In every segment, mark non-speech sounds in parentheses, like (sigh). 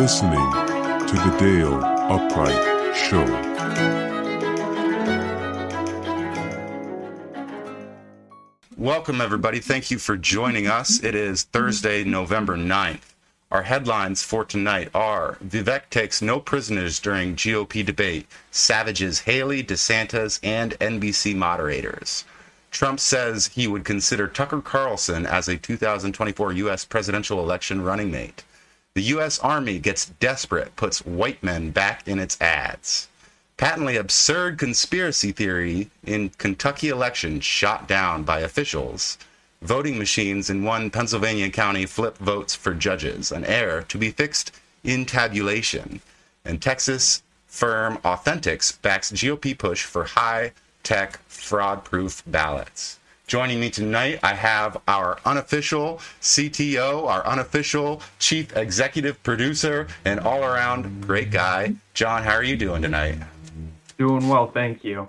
listening to the Dale Upright Show. Welcome, everybody. Thank you for joining us. It is Thursday, November 9th. Our headlines for tonight are Vivek takes no prisoners during GOP debate, savages Haley, DeSantis, and NBC moderators. Trump says he would consider Tucker Carlson as a 2024 U.S. presidential election running mate. The U.S. Army gets desperate, puts white men back in its ads. Patently absurd conspiracy theory in Kentucky election shot down by officials. Voting machines in one Pennsylvania county flip votes for judges, an error to be fixed in tabulation. And Texas firm Authentix backs GOP push for high tech fraud proof ballots. Joining me tonight, I have our unofficial CTO, our unofficial chief executive producer, and all around great guy. John, how are you doing tonight? Doing well, thank you.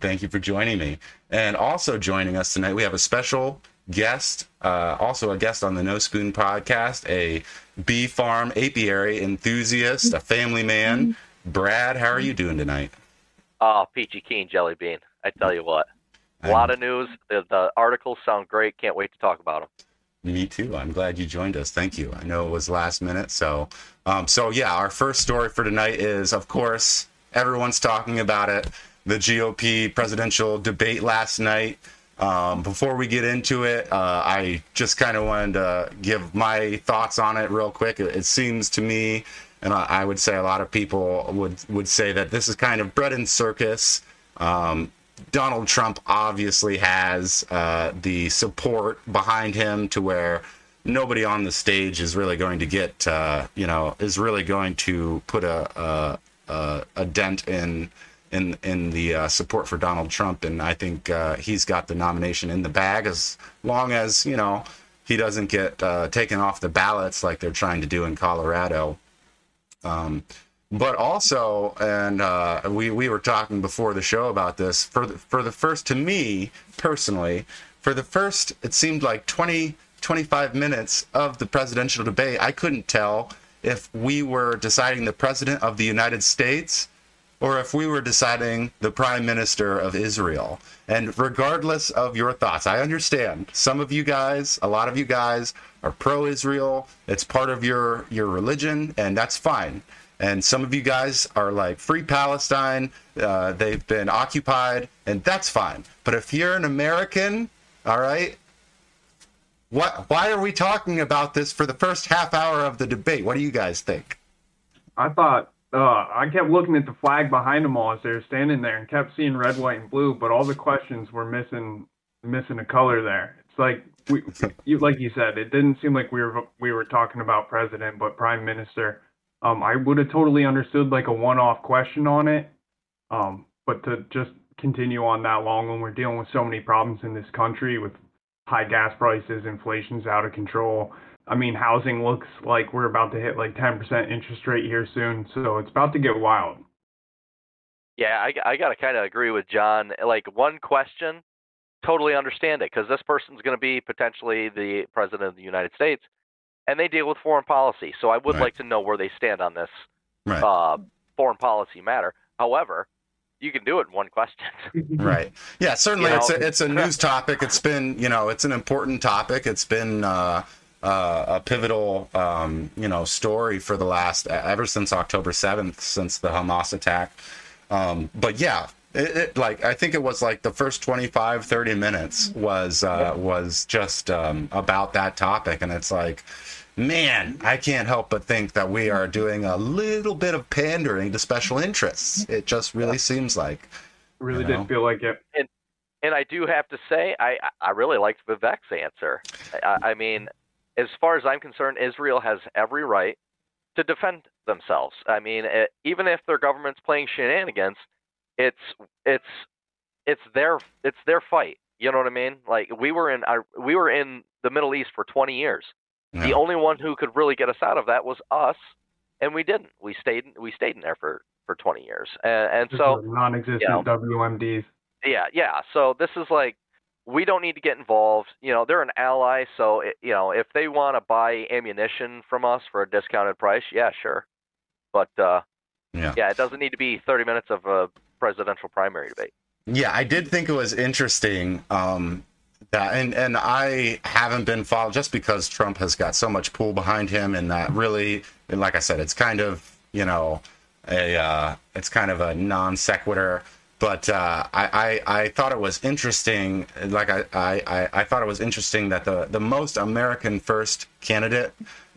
Thank you for joining me. And also joining us tonight, we have a special guest, uh, also a guest on the No Spoon podcast, a bee farm apiary enthusiast, a family man. Brad, how are you doing tonight? Oh, peachy keen jelly bean. I tell you what. A lot of news. The, the articles sound great. Can't wait to talk about them. Me too. I'm glad you joined us. Thank you. I know it was last minute, so um, so yeah. Our first story for tonight is, of course, everyone's talking about it. The GOP presidential debate last night. Um, before we get into it, uh, I just kind of wanted to give my thoughts on it real quick. It, it seems to me, and I, I, would say a lot of people would would say that this is kind of bread and circus. Um, Donald Trump obviously has uh, the support behind him to where nobody on the stage is really going to get, uh, you know, is really going to put a a, a dent in in in the uh, support for Donald Trump, and I think uh, he's got the nomination in the bag as long as you know he doesn't get uh, taken off the ballots like they're trying to do in Colorado. Um, but also, and uh, we we were talking before the show about this. For the, for the first, to me personally, for the first, it seemed like 20, 25 minutes of the presidential debate, I couldn't tell if we were deciding the president of the United States or if we were deciding the prime minister of Israel. And regardless of your thoughts, I understand some of you guys, a lot of you guys are pro Israel. It's part of your your religion and that's fine and some of you guys are like free palestine uh, they've been occupied and that's fine but if you're an american all right what why are we talking about this for the first half hour of the debate what do you guys think i thought uh, I kept looking at the flag behind them all as they were standing there and kept seeing red, white, and blue, but all the questions were missing missing a color there. It's like we, (laughs) you, like you said, it didn't seem like we were we were talking about president, but prime minister. Um, I would have totally understood like a one-off question on it, um, but to just continue on that long when we're dealing with so many problems in this country with high gas prices, inflation's out of control. I mean, housing looks like we're about to hit like 10% interest rate here soon, so it's about to get wild. Yeah, I, I got to kind of agree with John. Like one question, totally understand it because this person's going to be potentially the president of the United States and they deal with foreign policy. So I would right. like to know where they stand on this right. uh, foreign policy matter. However, you can do it in one question. (laughs) right. Yeah, certainly you know? it's a, it's a (laughs) news topic. It's been, you know, it's an important topic. It's been uh, uh, a pivotal, um, you know, story for the last ever since October 7th, since the Hamas attack. Um, but yeah, it, it, like I think it was like the first 25 30 minutes was uh, was just um, about that topic and it's like man, I can't help but think that we are doing a little bit of pandering to special interests. It just really seems like. Really you know? did feel like it. And, and I do have to say, I, I really liked Vivek's answer. I, I mean, as far as I'm concerned, Israel has every right to defend themselves. I mean, it, even if their government's playing shenanigans, it's it's it's their it's their fight. You know what I mean? Like we were in our, we were in the Middle East for 20 years. Yeah. The only one who could really get us out of that was us, and we didn't. We stayed we stayed in there for for 20 years, and, and so non-existent you know, WMDs. Yeah, yeah. So this is like we don't need to get involved. You know, they're an ally, so it, you know if they want to buy ammunition from us for a discounted price, yeah, sure. But uh, Yeah. yeah, it doesn't need to be 30 minutes of a presidential primary debate. Yeah, I did think it was interesting. Um, that and and I haven't been followed just because Trump has got so much pull behind him, and that really, and like I said, it's kind of you know a uh, it's kind of a non sequitur. But uh, I, I I thought it was interesting. Like I, I I- thought it was interesting that the the most American first candidate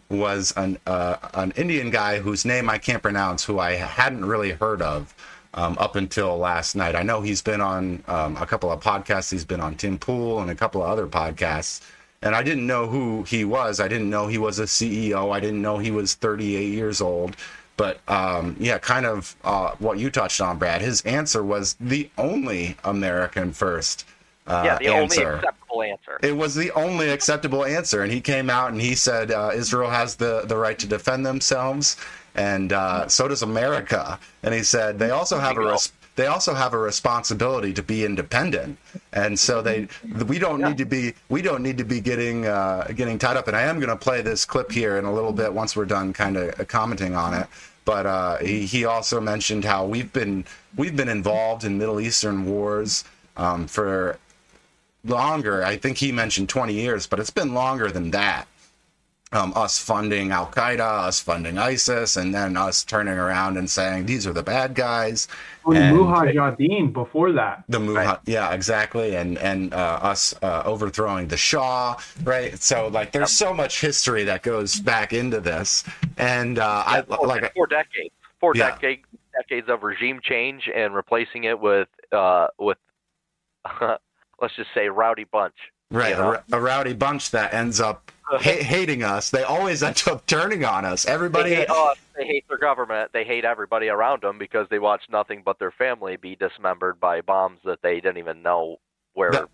was an uh, an Indian guy whose name I can't pronounce, who I hadn't really heard of um, up until last night. I know he's been on um, a couple of podcasts. He's been on Tim Pool and a couple of other podcasts. And I didn't know who he was. I didn't know he was a CEO. I didn't know he was 38 years old. But um, yeah, kind of uh, what you touched on, Brad. His answer was the only American first uh, yeah, the answer only acceptable answer. it was the only acceptable answer and he came out and he said uh, israel has the, the right to defend themselves and uh, so does america. And he said they also have a res- they also have a responsibility to be independent. And so they we don't need to be we don't need to be getting uh, getting tied up. And i am going to play this clip here in a little bit once we're done kind of commenting on it. But uh, he, he also mentioned how we've been we've been involved in middle eastern wars um, for longer. I think he mentioned 20 years, but it's been longer than that. Um, us funding Al Qaeda, us funding ISIS, and then us turning around and saying these are the bad guys. With And- Mujahideen before that. The Muha, yeah, exactly, and and uh, us uh, overthrowing the Shah, right? So like, there's so much history that goes back into this, and uh, I four, like four decades, four Yeah. decades, decades of regime change and replacing it with uh, with (laughs) let's just say rowdy bunch. Right you a, know? a rowdy bunch that ends up ha- hating us. They always (laughs) end up turning on us. Everybody, They hate us. They hate their government. They hate everybody around them because they watch nothing but their family be dismembered by bombs that they didn't even know where. That-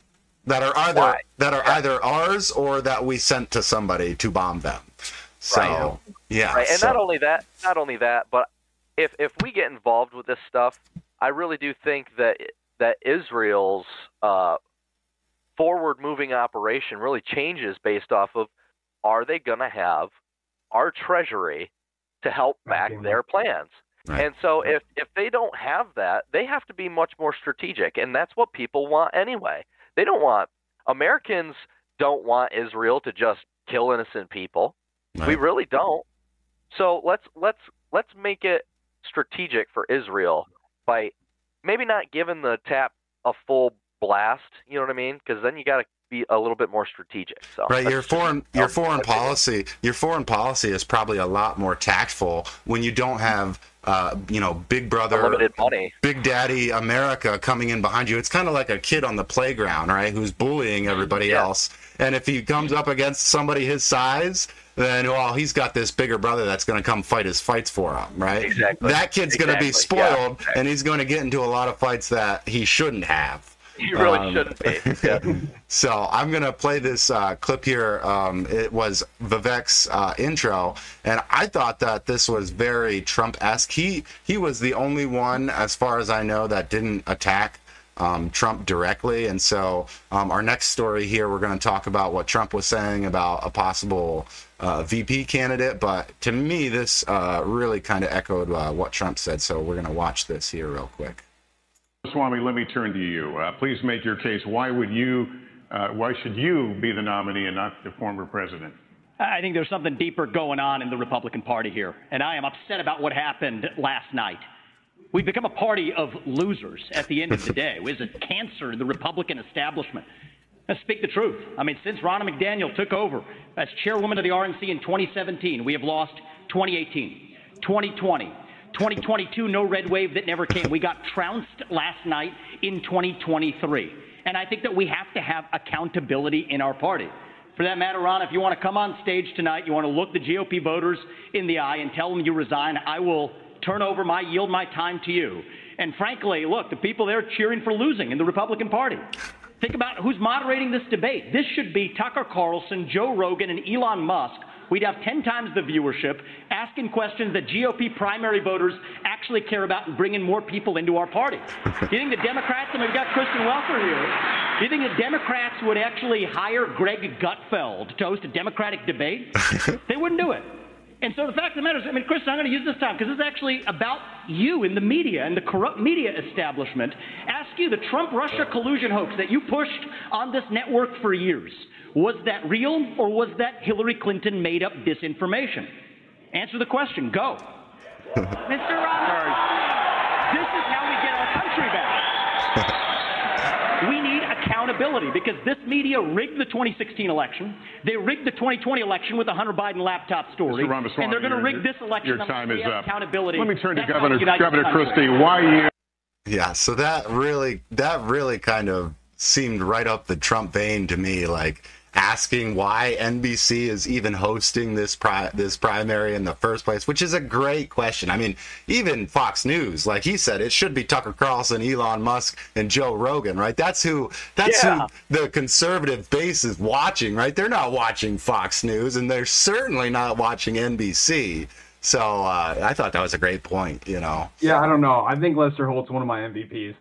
that are either Why? that are either ours or that we sent to somebody to bomb them. So Right. yeah, right, and so- not only that, not only that, but if if we get involved with this stuff, I really do think that that Israel's uh, forward moving operation really changes based off of are they going to have our treasury to help back their plans. Right. And so if if they don't have that, they have to be much more strategic and that's what people want anyway. They don't want Americans don't want Israel to just kill innocent people. We really don't. So let's let's let's make it strategic for Israel by maybe not giving the tap a full blast. You know what I mean? Because then you got to be a little bit more strategic. So Right, your foreign your foreign policy your foreign policy is probably a lot more tactful when you don't have uh, you know Big Brother money. Big Daddy America coming in behind you. It's kind of like a kid on the playground, right? Who's bullying everybody Yeah. else. And if he comes up against somebody his size, then well, he's got this bigger brother that's going to come fight his fights for him, right? Exactly. That kid's going to be Exactly. Yeah. spoiled, and he's going to get into a lot of fights that he shouldn't have. (laughs) You really Um, shouldn't be. (laughs) Yeah. So I'm gonna play this uh, clip here. Um, it was Vivek's uh, intro, and I thought that this was very Trump-esque. He he was the only one, as far as I know, that didn't attack um, Trump directly. And so um, our next story here, we're going to talk about what Trump was saying about a possible uh, VP candidate. But to me, this uh, really kind of echoed uh, what Trump said. So we're going to watch this here real quick. Swami, let me turn to you. Uh, please make your case. Why would you, uh, why should you be the nominee and not the former president? I think there's something deeper going on in the Republican Party here, and I am upset about what happened last night. We've become a party of losers at the end of the (laughs) day. It's a cancer to the Republican establishment. Let's speak the truth. I mean, since Ronna McDaniel took over as chairwoman of the RNC in 2017, we have lost 2018, 2020, 2022, no red wave that never came. We got trounced last night in 2023. And I think that we have to have accountability in our party. For that matter, Ron, if you want to come on stage tonight, you want to look the GOP voters in the eye and tell them you resign, I will turn over my, yield my time to you. And frankly, look, the people there cheering for losing in the Republican Party. Think about who's moderating this debate. This should be Tucker Carlson, Joe Rogan, and Elon Musk. We'd have 10 times the viewership, asking questions that GOP primary voters actually care about and bringing more people into our party. Do you think the Democrats, and we've got Kristen Welker here, Do you think the Democrats would actually hire Greg Gutfeld to host a Democratic debate? (laughs) they wouldn't do it. And so the fact of the matter is, I mean, Chris, I'm going to use this time because this is actually about you in the media and the corrupt media establishment. Ask you, the Trump Russia collusion hoax that you pushed on this network for years, was that real or was that Hillary Clinton made up disinformation? Answer the question. Go. (laughs) Mr. Roberts, this is how we get our country back. We need accountability because this media rigged the 2016 election. They rigged the 2020 election with the Hunter Biden laptop story. Mr. Ramaswamy, and they're going to rig this election Your time is up. accountability. Let me turn to That's how Governor Governor. Christie. Why you? Yeah, so that really that really kind of seemed right up the Trump vein to me, like asking why NBC is even hosting this pri- this primary in the first place, which is a great question. I mean, even Fox News, like he said, it should be Tucker Carlson, Elon Musk, and Joe Rogan, right? That's who that's Yeah. who the conservative base is watching, right? They're not watching Fox News, and they're certainly not watching NBC. So uh, I thought that was a great point, you know. Yeah, I don't know. I think Lester Holt's one of my MVPs.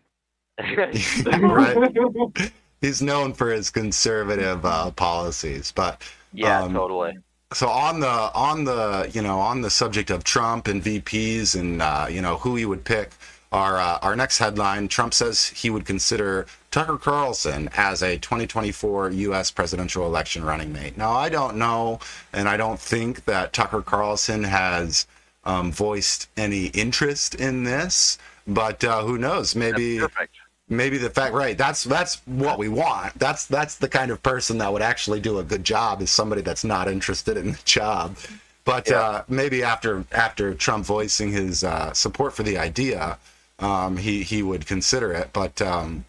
Right. (laughs) He's known for his conservative uh, policies, but yeah, um, totally. so on the on the you know on the subject of Trump and VPs and uh, you know who he would pick, our uh, our next headline: Trump says he would consider Tucker Carlson as a 2024 U.S. presidential election running mate. Now I don't know, and I don't think that Tucker Carlson has um, voiced any interest in this, but uh, who knows? Maybe Perfect. Maybe the fact right that's that's what we want. That's that's the kind of person that would actually do a good job is somebody that's not interested in the job. But uh, maybe after after Trump voicing his uh, support for the idea um, he he would consider it. But um,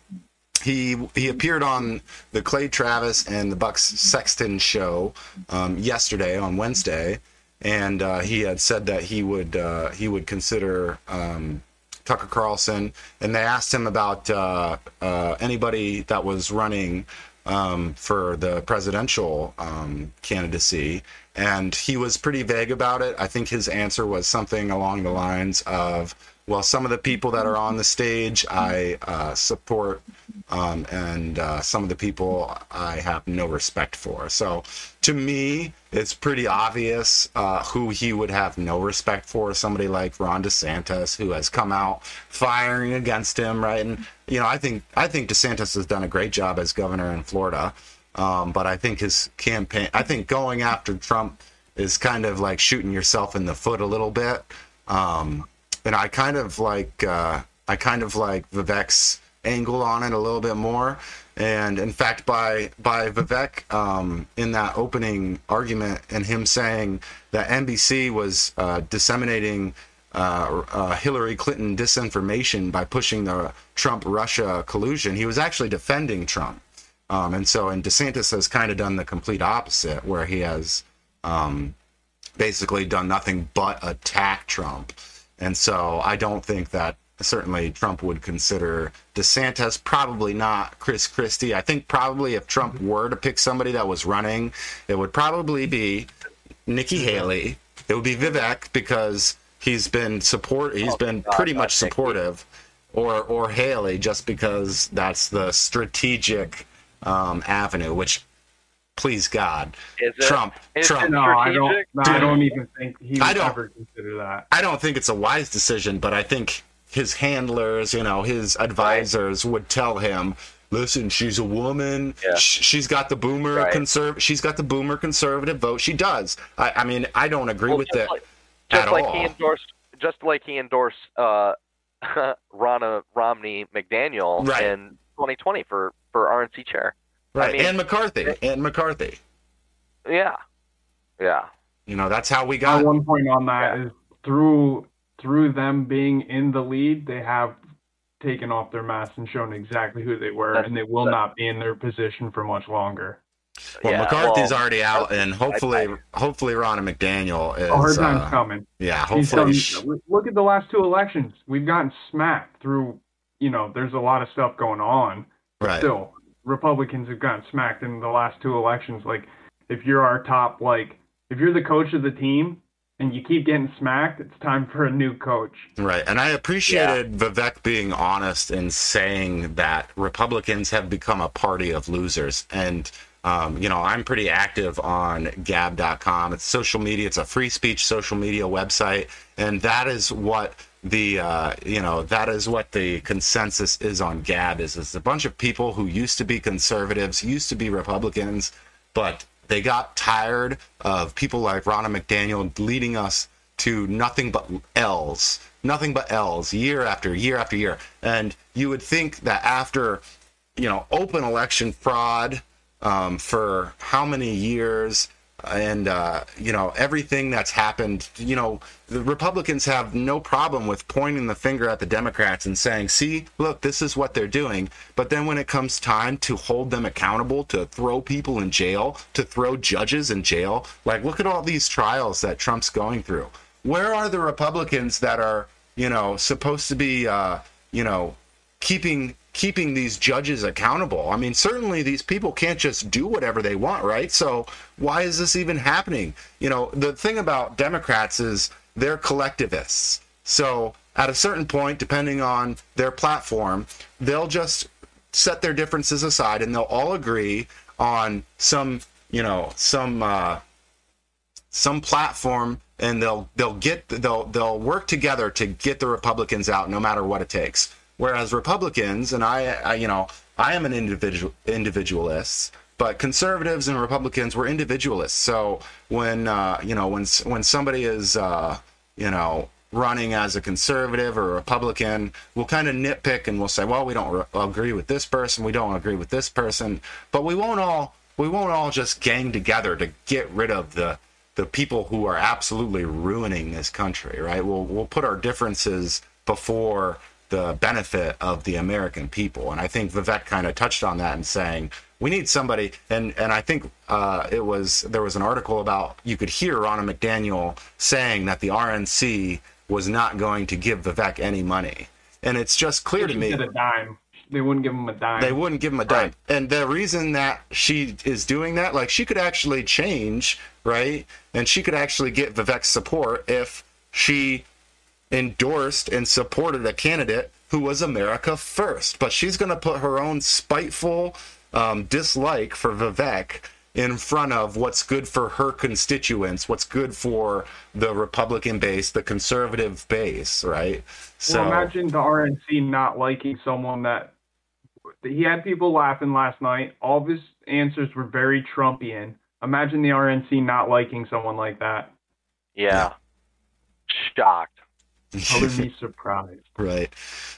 he he appeared on the Clay Travis and the Bucks Sexton show um, yesterday on Wednesday, and uh, he had said that he would uh, he would consider um, Tucker Carlson, and they asked him about uh, uh, anybody that was running um, for the presidential um, candidacy, and he was pretty vague about it. I think his answer was something along the lines of, "Well, some of the people that are on the stage, I uh, support, um, and uh, some of the people I have no respect for." So, to me, it's pretty obvious uh, who he would have no respect for. Somebody like Ron DeSantis, who has come out firing against him, right? And you know, I think I think DeSantis has done a great job as governor in Florida. Um, but I think his campaign, I think going after Trump is kind of like shooting yourself in the foot a little bit. Um, and I kind of like, uh, I kind of like Vivek's angle on it a little bit more. And in fact, by by Vivek um, in that opening argument and him saying that NBC was uh, disseminating uh, uh, Hillary Clinton disinformation by pushing the Trump Russia collusion, he was actually defending Trump. Um, and so, and DeSantis has kind of done the complete opposite, where he has um, basically done nothing but attack Trump. And so, I don't think that certainly Trump would consider DeSantis, probably not Chris Christie. I think probably if Trump were to pick somebody that was running, it would probably be Nikki Haley. It would be Vivek because he's been support. He's been God, pretty not much supportive, or or Haley just because that's the strategic um, avenue. Which, please God, Is it? Trump, Is Trump. No, I don't. strategic? No, I don't even think he I would don't- ever consider that. I don't think it's a wise decision, but I think his handlers, you know, his advisors would tell him, "Listen, she's a woman. Yeah. Sh- She's got the boomer Right. conserv. She's got the boomer conservative vote. She does. I, I mean, I don't agree Well, with just it like, just at like all. he endorsed, just like he endorsed uh, (laughs) Ronna Romney McDaniel Right. in 2020 for for RNC chair. Right? mean- and McCarthy. And McCarthy. Yeah, yeah. You know, that's how we My got. one point on that Yeah. is through through them being in the lead, they have taken off their masks and shown exactly who they were, That's- and they will not be in their position for much longer. Well, yeah, McCarthy's well, already out, and hopefully, hopefully, Ronna McDaniel is. A hard time's uh, coming. yeah, hopefully. done- sh- look at the last two elections. We've gotten smacked through. You know, there's a lot of stuff going on. right. Still, Republicans have gotten smacked in the last two elections. Like, if you're our top, like, if you're the coach of the team and you keep getting smacked, it's time for a new coach. Right. And I appreciated Vivek being honest in saying that Republicans have become a party of losers. And, um, you know, I'm pretty active on gab.com. It's social media, it's a free speech social media website. And that is what the uh, you know that is what the consensus is on gab is it's a bunch of people who used to be conservatives used to be republicans but they got tired of people like Ronna McDaniel leading us to nothing but L's, nothing but L's year after year after year. And you would think that after, you know, open election fraud um, for how many years, and uh, you know everything that's happened. You know the republicans have no problem with pointing the finger at the democrats and saying see look this is what they're doing. But then when it comes time to hold them accountable to throw people in jail to throw judges in jail like look at all these trials that trump's going through. Where are the republicans that are you know supposed to be uh, you know keeping keeping these judges accountable. I mean, certainly these people can't just do whatever they want, right? So why is this even happening? You know, the thing about Democrats is they're collectivists. So at a certain point, depending on their platform, they'll just set their differences aside and they'll all agree on some, you know, some uh, some platform and they'll they'll get they'll they'll work together to get the Republicans out no matter what it takes. Whereas Republicans, and I, I you know, I am an individual individualist, but conservatives and Republicans were individualists. So when uh, you know when when somebody is uh, you know running as a conservative or a Republican, we'll kind of nitpick and we'll say, well, we don't re- agree with this person, we don't agree with this person, but we won't all we won't all just gang together to get rid of the the people who are absolutely ruining this country, right? We'll we'll put our differences before the benefit of the American people. And I think Vivek kind of touched on that and saying we need somebody. And and I think uh, it was there was an article about you could hear Ronna McDaniel saying that the RNC was not going to give Vivek any money. And it's just clear to me. A dime. They wouldn't give him a dime. They wouldn't give him a dime. Right. And the reason that she is doing that, like she could actually change, right? And she could actually get Vivek's support if she endorsed and supported a candidate who was America first. But she's going to put her own spiteful um, dislike for Vivek in front of what's good for her constituents, what's good for the Republican base, the conservative base, right? So well, imagine the RNC not liking someone that he had people laughing last night. All of his answers were very Trumpian. Imagine the RNC not liking someone like that. Yeah. Shocked. I would be surprised. right.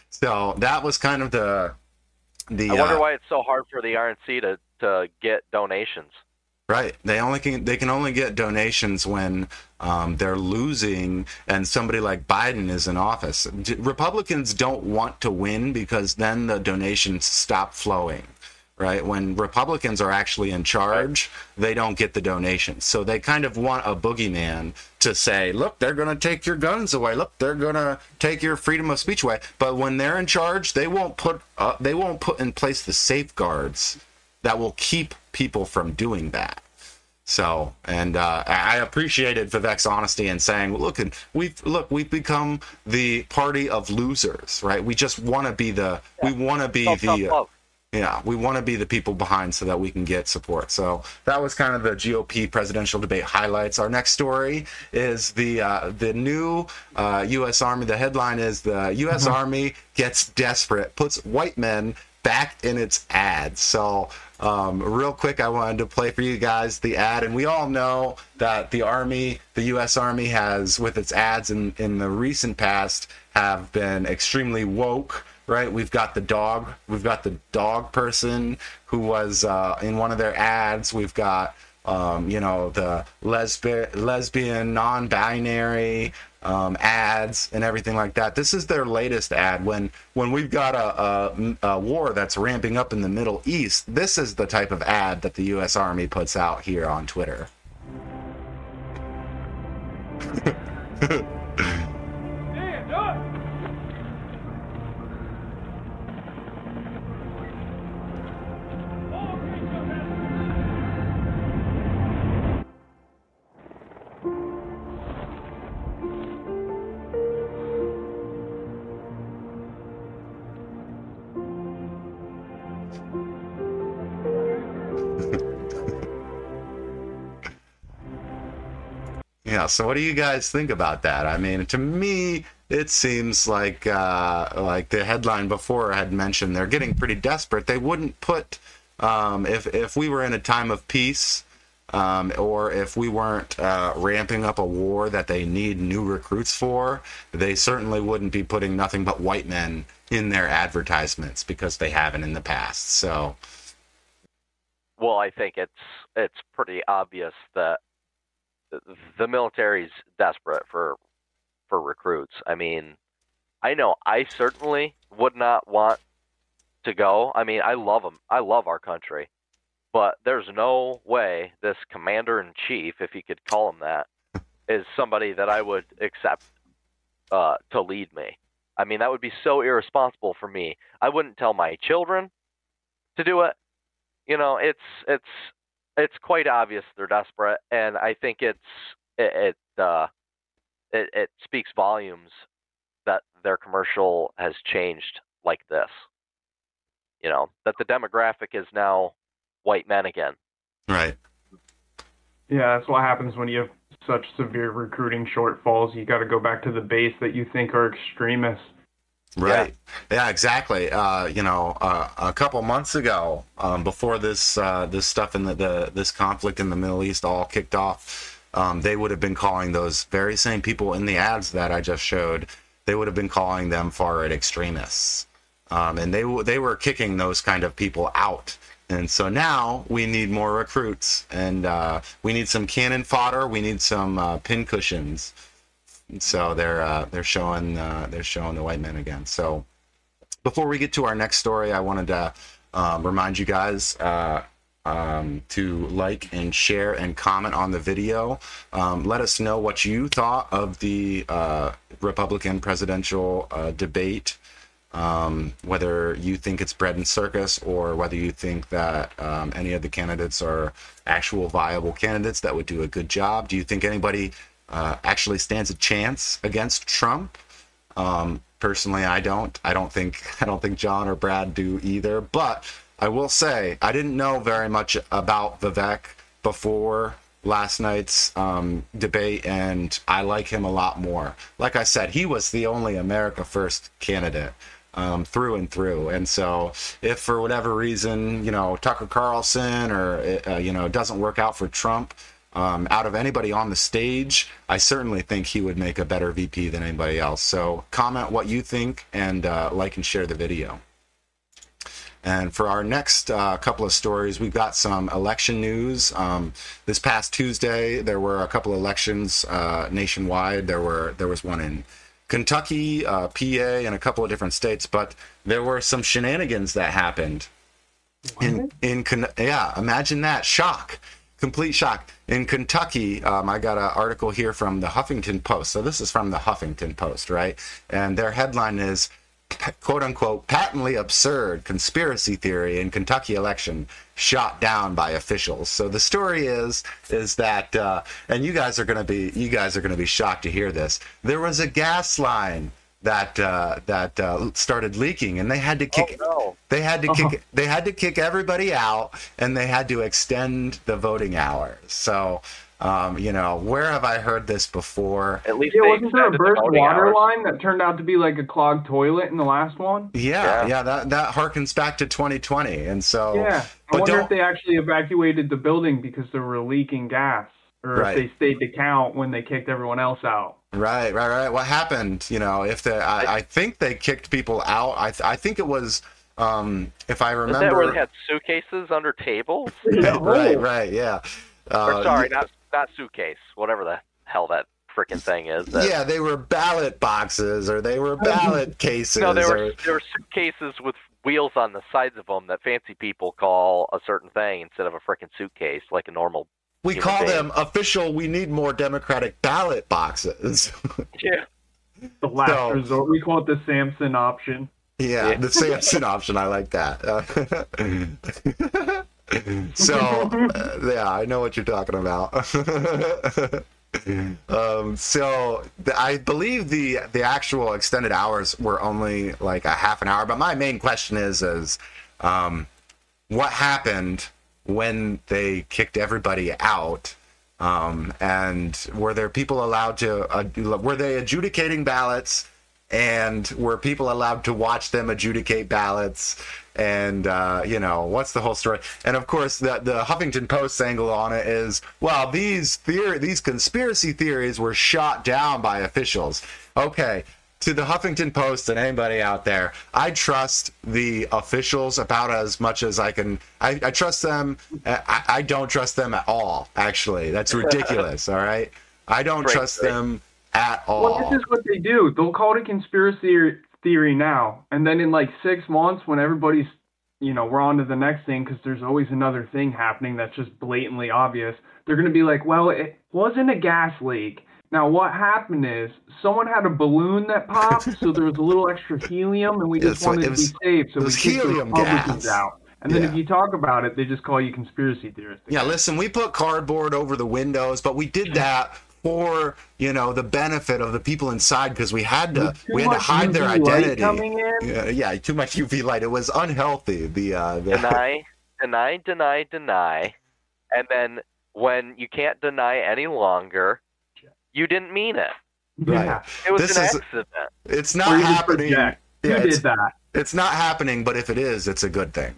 So that was kind of the the. I wonder uh, why it's so hard for the RNC to to get donations. Right. They only can they can only get donations when um, they're losing and somebody like Biden is in office. Republicans don't want to win because then the donations stop flowing right? When Republicans are actually in charge, they don't get the donations. So they kind of want a boogeyman to say, look, they're going to take your guns away. Look, they're going to take your freedom of speech away. But when they're in charge, they won't put uh, they won't put in place the safeguards that will keep people from doing that. So, and uh, I appreciated Vivek's honesty in saying, "Look, and we've look, we've become the party of losers, right? We just want to be the, yeah. we want to be the, uh, yeah, we want to be the people behind so that we can get support. So that was kind of the GOP presidential debate highlights. Our next story is the uh, the new uh, U.S. Army. The headline is the U.S. Mm-hmm. Army gets desperate, puts white men back in its ads. So um, real quick, I wanted to play for you guys the ad, and we all know that the Army, the U.S. Army, has with its ads in in the recent past have been extremely woke right? We've got the dog. We've got the dog person who was uh, in one of their ads. We've got um, you know the lesbian, lesbian, non-binary um, ads and everything like that. This is their latest ad. When when we've got a, a, a war that's ramping up in the Middle East, this is the type of ad that the U.S. Army puts out here on Twitter. (laughs) So, what do you guys think about that? I mean, to me, it seems like uh, like the headline before had mentioned they're getting pretty desperate. They wouldn't put um, if if we were in a time of peace. Um, or if we weren't uh, ramping up a war that they need new recruits for, they certainly wouldn't be putting nothing but white men in their advertisements because they haven't in the past. So, Well, I think it's it's pretty obvious that the military's desperate for for recruits. I mean, I know I certainly would not want to go. I mean, I love them. I love our country. But there's no way this commander in chief, if you could call him that, is somebody that I would accept uh, to lead me. I mean, that would be so irresponsible for me. I wouldn't tell my children to do it. You know, it's it's it's quite obvious they're desperate, and I think it's it it, uh, it it speaks volumes that their commercial has changed like this. You know, that the demographic is now white men again. right. Yeah, that's what happens when you have such severe recruiting shortfalls. You got to go back to the base that you think are extremists. Right. Yeah, exactly. Uh, you know, uh, a couple months ago, um, before this uh, this stuff in the, the this conflict in the Middle East all kicked off, um, they would have been calling those very same people in the ads that I just showed. They would have been calling them far right extremists, um, and they w- they were kicking those kind of people out. And so now we need more recruits, and uh, we need some cannon fodder. We need some uh, So they're uh, they're showing uh, they're showing the white men again. So before we get to our next story, I wanted to um, remind you guys uh, um, to like and share and comment on the video. Um, let us know what you thought of the uh, Republican presidential uh, debate. Um, whether you think it's bread and circus or whether you think that um, any of the candidates are actual viable candidates that would do a good job. Do you think anybody uh, actually stands a chance against Trump? Um, personally, I don't. I don't think (laughs) I don't think John or Brad do either. But I will say I didn't know very much about Vivek before last night's um, debate, and I like him a lot more. Like I said, he was the only America First candidate um, through and through. And so, if for whatever reason, you know, Tucker Carlson or uh, you know doesn't work out for Trump, um, out of anybody on the stage, I certainly think he would make a better VP than anybody else. So comment what you think and uh, like and share the video. And for our next uh, couple of stories, we've got some election news. Um, this past Tuesday, there were a couple of elections uh, nationwide. There were there was one in Kentucky, uh, PA, and a couple of different states. But there were some shenanigans that happened. In in yeah, imagine that shock complete shock. In Kentucky, um, I got an article here from the Huffington Post. So this is from the Huffington Post, right? And their headline is quote unquote patently absurd conspiracy theory in Kentucky election shot down by officials. So the story is is that uh, and you guys are going to be you guys are going to be shocked to hear this. There was a gas line that uh, that uh, started leaking, and they had to kick. no. They had to kick. They had to kick everybody out, and they had to extend the voting hours. So, um, you know, where have I heard this before? At least Yeah, wasn't there a extended the burst water hours. line that turned out to be like a clogged toilet in the last one? Yeah, yeah, Yeah. that that harkens back to 2020, and so. Yeah. I but wonder don't- if they actually evacuated the building because there were leaking gas, or Right. if they stayed to count when they kicked everyone else out. Right, right, right. What happened? You know, if the I, I think they kicked people out. I th- I think it was, um, if I Is remember. that where they had suitcases under tables? (laughs) (laughs) right, right, yeah. Uh, or sorry, not not suitcase, whatever the hell that freaking thing is. That, yeah, they were ballot boxes or they were ballot (laughs) cases. No, there or, were there were suitcases with wheels on the sides of them that fancy people call a certain thing instead of a freaking suitcase like a normal. We call being. them official. We need more democratic ballot boxes. (laughs) Yeah. The last So- resort. We call it the Samson option. yeah, Yeah. the Samson option. I like that. Uh, (laughs) so uh, yeah, I know what you're talking about. (laughs) um, so the, I believe the the actual extended hours were only like a half an hour. But my main question is is um, what happened when they kicked everybody out Um, and were there people allowed to? Uh, were they adjudicating ballots? And were people allowed to watch them adjudicate ballots? And uh, you know what's the whole story? And of course, the the Huffington Post angle on it is, well, these theory, these conspiracy theories were shot down by officials. Okay, to the Huffington Post and anybody out there, I trust the officials about as much as I can. I, I trust them. I, I don't trust them at all. Actually, that's (laughs) ridiculous. all right, I don't Great, trust great. them at all. Well, this is what they do. They'll call it a conspiracy theory now, and then in like six months, when everybody's, you know, we're on to the next thing because there's always another thing happening that's just blatantly obvious. They're gonna be like, well, it wasn't a gas leak. Now, what happened is someone had a balloon that popped, so there was a little extra helium, and we Yeah, just so wanted it to was- be safe, so it we was kicked the helium Republicans gas. out. And then Yeah. if you talk about it, they just call you conspiracy theorist. Yeah, listen, we put cardboard over the windows, but we did that for you know the benefit of the people inside because we had to we had to hide their UV light identity. coming in? Yeah, yeah, too much UV light. It was unhealthy. The uh, the, deny, (laughs) deny, deny, deny, and then when you can't deny any longer, you didn't mean it. Right. Yeah. It was This an is- accident. it's not you happening. Yeah, Who it's, did that? it's not happening, but if it is, it's a good thing.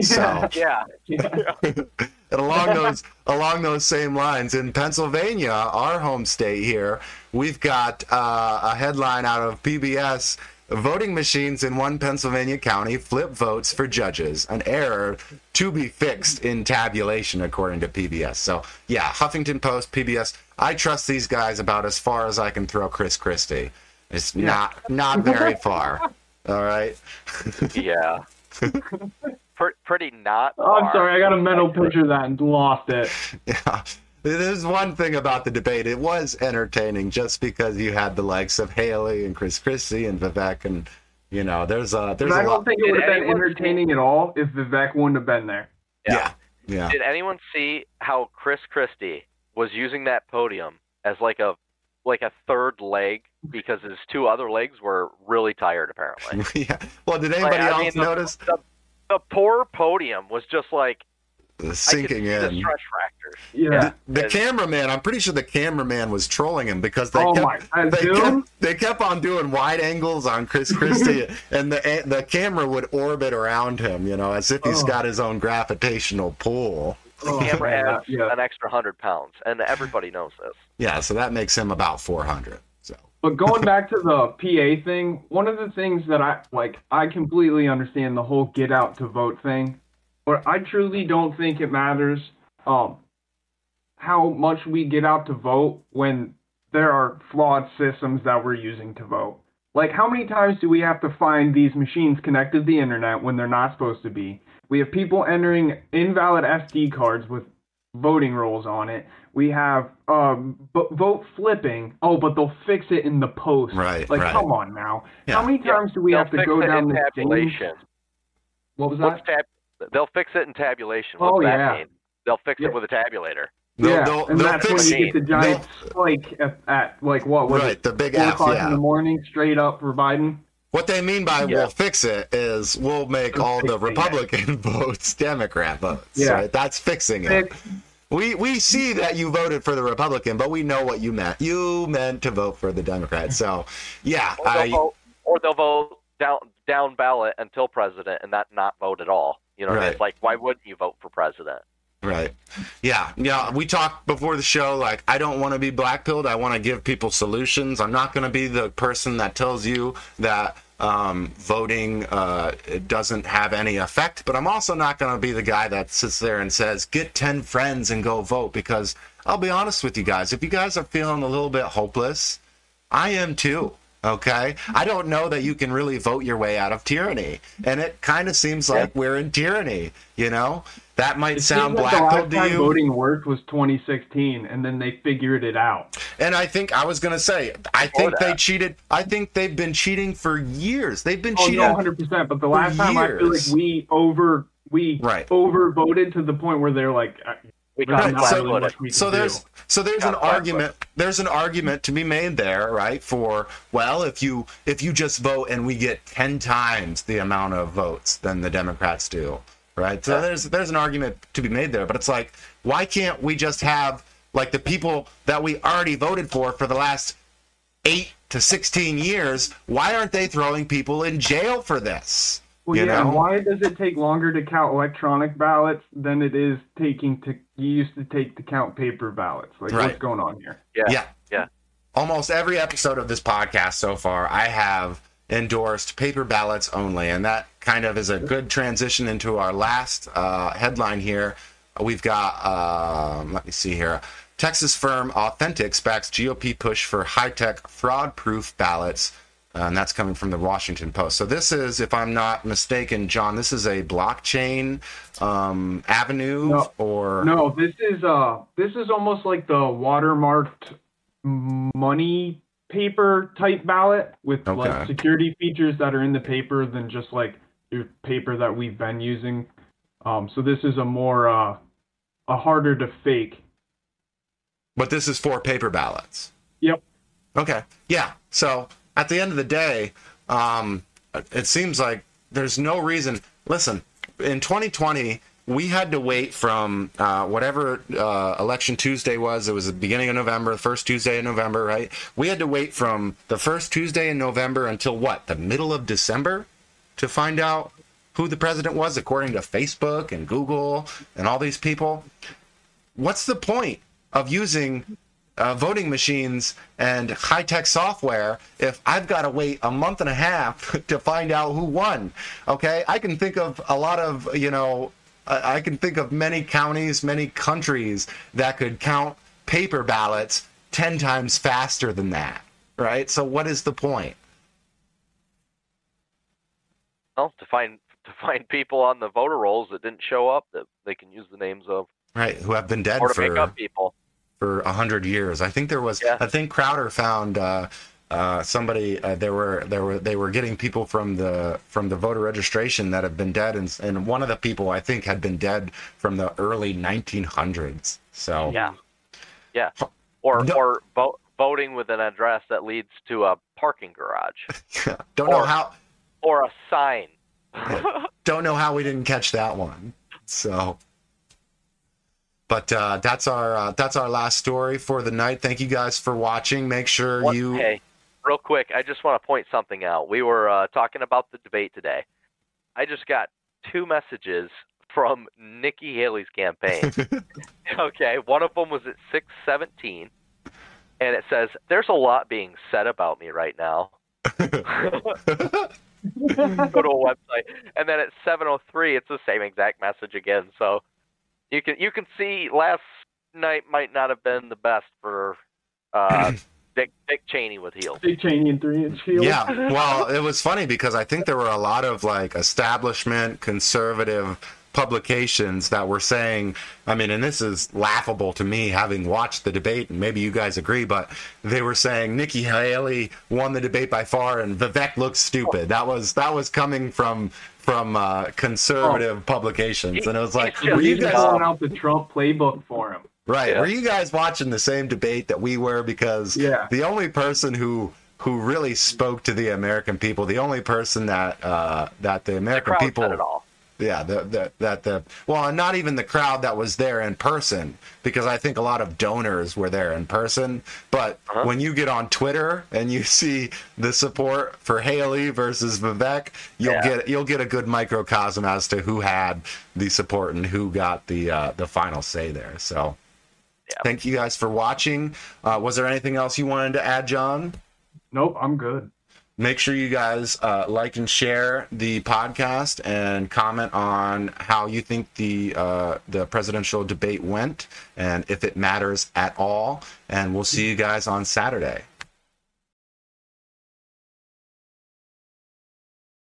So, (laughs) Yeah. (laughs) and along those along those same lines, in Pennsylvania, our home state here, we've got uh, a headline out of PBS. Voting machines in one Pennsylvania county flip votes for judges. An error to be fixed in tabulation, according to PBS. So, yeah, Huffington Post, PBS. I trust these guys about as far as I can throw Chris Christie. It's not not very far. All right. (laughs) Yeah. (laughs) Pretty not. Oh, I'm sorry, I got a mental picture of that and lost it. (laughs) Yeah. There's one thing about the debate. It was entertaining just because you had the likes of Haley and Chris Christie and Vivek and you know, there's a there's But I a don't lot. think it would have been anyone see- entertaining at all if Vivek wouldn't have been there. Yeah. Yeah. Did anyone see how Chris Christie was using that podium as like a like a third leg because his two other legs were really tired apparently. (laughs) yeah. Well, did anybody Like, I else mean, notice The, the poor podium was just like the I could sinking see the in? stretch. Yeah. The Yes. cameraman, I'm pretty sure the cameraman was trolling him because they Oh kept, my- they kept they kept on doing wide angles on Chris (laughs) Christie, and the the camera would orbit around him, you know, as if he's Oh. got his own gravitational pull. Oh, The camera man, has yeah. an extra hundred pounds, and everybody knows this. Yeah, so that makes him about 400. So But going (laughs) back to the PA thing, one of the things that I like, I completely understand the whole get out to vote thing, but I truly don't think it matters um, how much we get out to vote when there are flawed systems that we're using to vote. Like, how many times do we have to find these machines connected to the internet when they're not supposed to be? We have people entering invalid SD cards with voting rolls on it. We have um, b- vote flipping. Oh, but they'll fix it in the post. Right, Like, right. come on now. Yeah. How many Yeah, times do we They'll have to go down in this same? What was What's that? tab- they'll fix it in tabulation. What's Oh, that yeah. mean? They'll fix Yeah. it with a tabulator. they'll, yeah, they'll, and they'll that's fix when you get the giant they'll- spike at, at like what was Right, it? the big Four F, o'clock yeah. in the morning, straight up for Biden. What they mean by Yeah. we'll fix it is we'll make We'll all the fix it, Republican (laughs) votes Democrat votes. Yeah. Right? That's fixing it. Fix- We we see that you voted for the Republican, but we know what you meant. You meant to vote for the Democrat. So, yeah, Or they'll I, vote, or they'll vote down down ballot until president and that not vote at all. You know, what I mean? It's like why wouldn't you vote for president? Right. Yeah. Yeah. We talked before the show. Like, I don't want to be blackpilled. I want to give people solutions. I'm not going to be the person that tells you that um, voting uh, it doesn't have any effect. But I'm also not going to be the guy that sits there and says, "Get ten friends and go vote." Because I'll be honest with you guys. If you guys are feeling a little bit hopeless, I am too. Okay. I don't know that you can really vote your way out of tyranny. And it kind of seems like we're in tyranny, you know? That might It sound like the black last to time you. voting worked was 2016, and then they figured it out. And I think I was going to say, I think they cheated. I think they've been cheating for years. They've been Oh cheating. no, 100. percent But the last time I feel like we over we Right. overvoted to the point where they're like, We there's Right, not so- really we can so do. there's so there's an Gotta argument there's an argument to be made there right for well if you if you just vote and we get 10 times the amount of votes than the democrats do right? So there's there's an argument to be made there but it's like why can't we just have like the people that we already voted for for the last eight to 16 years, why aren't they throwing people in jail for this? Well, you yeah. know? Why does it take longer to count electronic ballots than it is taking to you used to take to count paper ballots? Like, Right. what's going on here? Yeah. Yeah. Yeah. Almost every episode of this podcast so far, I have endorsed paper ballots only. And that kind of is a good transition into our last uh, headline here. We've got, um, let me see here. Texas firm Authentix backs GOP push for high tech fraud proof ballots. Uh, and that's coming from the Washington Post. So this is, if I'm not mistaken, John, this is a blockchain um, avenue No. or No, this is uh, this is almost like the watermarked money paper type ballot with Okay. like security features that are in the paper than just like your paper that we've been using. Um, so this is a more uh, a harder to fake. But this is for paper ballots. Yep. Okay. Yeah. So at the end of the day, um, it seems like there's no reason. Listen, in 2020, we had to wait from uh, whatever uh, election Tuesday was. It was the beginning of November, the first Tuesday in November, right? We had to wait from the first Tuesday in November until what? The middle of December to find out who the president was, according to Facebook and Google and all these people. What's the point of using uh, voting machines and high tech software if I've got to wait a month and a half (laughs) to find out who won. Okay, I can think of a lot of you know, I can think of many counties, many countries that could count paper ballots ten times faster than that. Right. So what is the point? Well, to find to find people on the voter rolls that didn't show up that they can use the names of, Right. Who have been dead or to for make up people. For a hundred years. I think there was. Yeah. I think Crowder found uh, uh, somebody. Uh, there were there were they were getting people from the from the voter registration that have been dead, and and one of the people I think had been dead from the early 1900s. So Yeah. Yeah. Or No. or vo- voting with an address that leads to a parking garage (laughs) don't know how or a sign. don't know how we didn't catch that one. So. But uh, that's our uh, that's our last story for the night. Thank you guys for watching. Make sure One- you Hey, real quick, I just want to point something out. We were uh, talking about the debate today. I just got two messages from Nikki Haley's campaign. (laughs) okay, one of them was at 6:17, and it says, "There's a lot being said about me right now." (laughs) (laughs) Go to a website, and then at 7:03, it's the same exact message again. So you can you can see last night might not have been the best for uh, (clears throat) Dick Dick Cheney with heels. Dick Cheney and three inch heels. Yeah, (laughs) well, it was funny because I think there were a lot of like establishment conservative publications that were saying, I mean, and this is laughable to me having watched the debate, and maybe you guys agree, but they were saying Nikki Haley won the debate by far, and Vivek looks stupid. That was that was coming from from uh, conservative publications, and it was like, He's were you He's guys pulling out the Trump playbook for him. Right. Yeah. Were you guys watching the same debate that we were? Because Yeah. the only person who who really spoke to the American people, the only person that uh, that the The American crowd people, said all. Yeah, the, the that the well, and not even the crowd that was there in person, because I think a lot of donors were there in person. But Uh-huh. when you get on Twitter and you (laughs) see the support for Haley versus Vivek, you'll Yeah. get you'll get a good microcosm as to who had the support and who got the uh, the final say there. So. Yeah. Thank you guys for watching. Uh, was there anything else you wanted to add, John? Nope, I'm good. Make sure you guys uh, like and share the podcast and comment on how you think the uh, the presidential debate went and if it matters at all. And we'll see you guys on Saturday.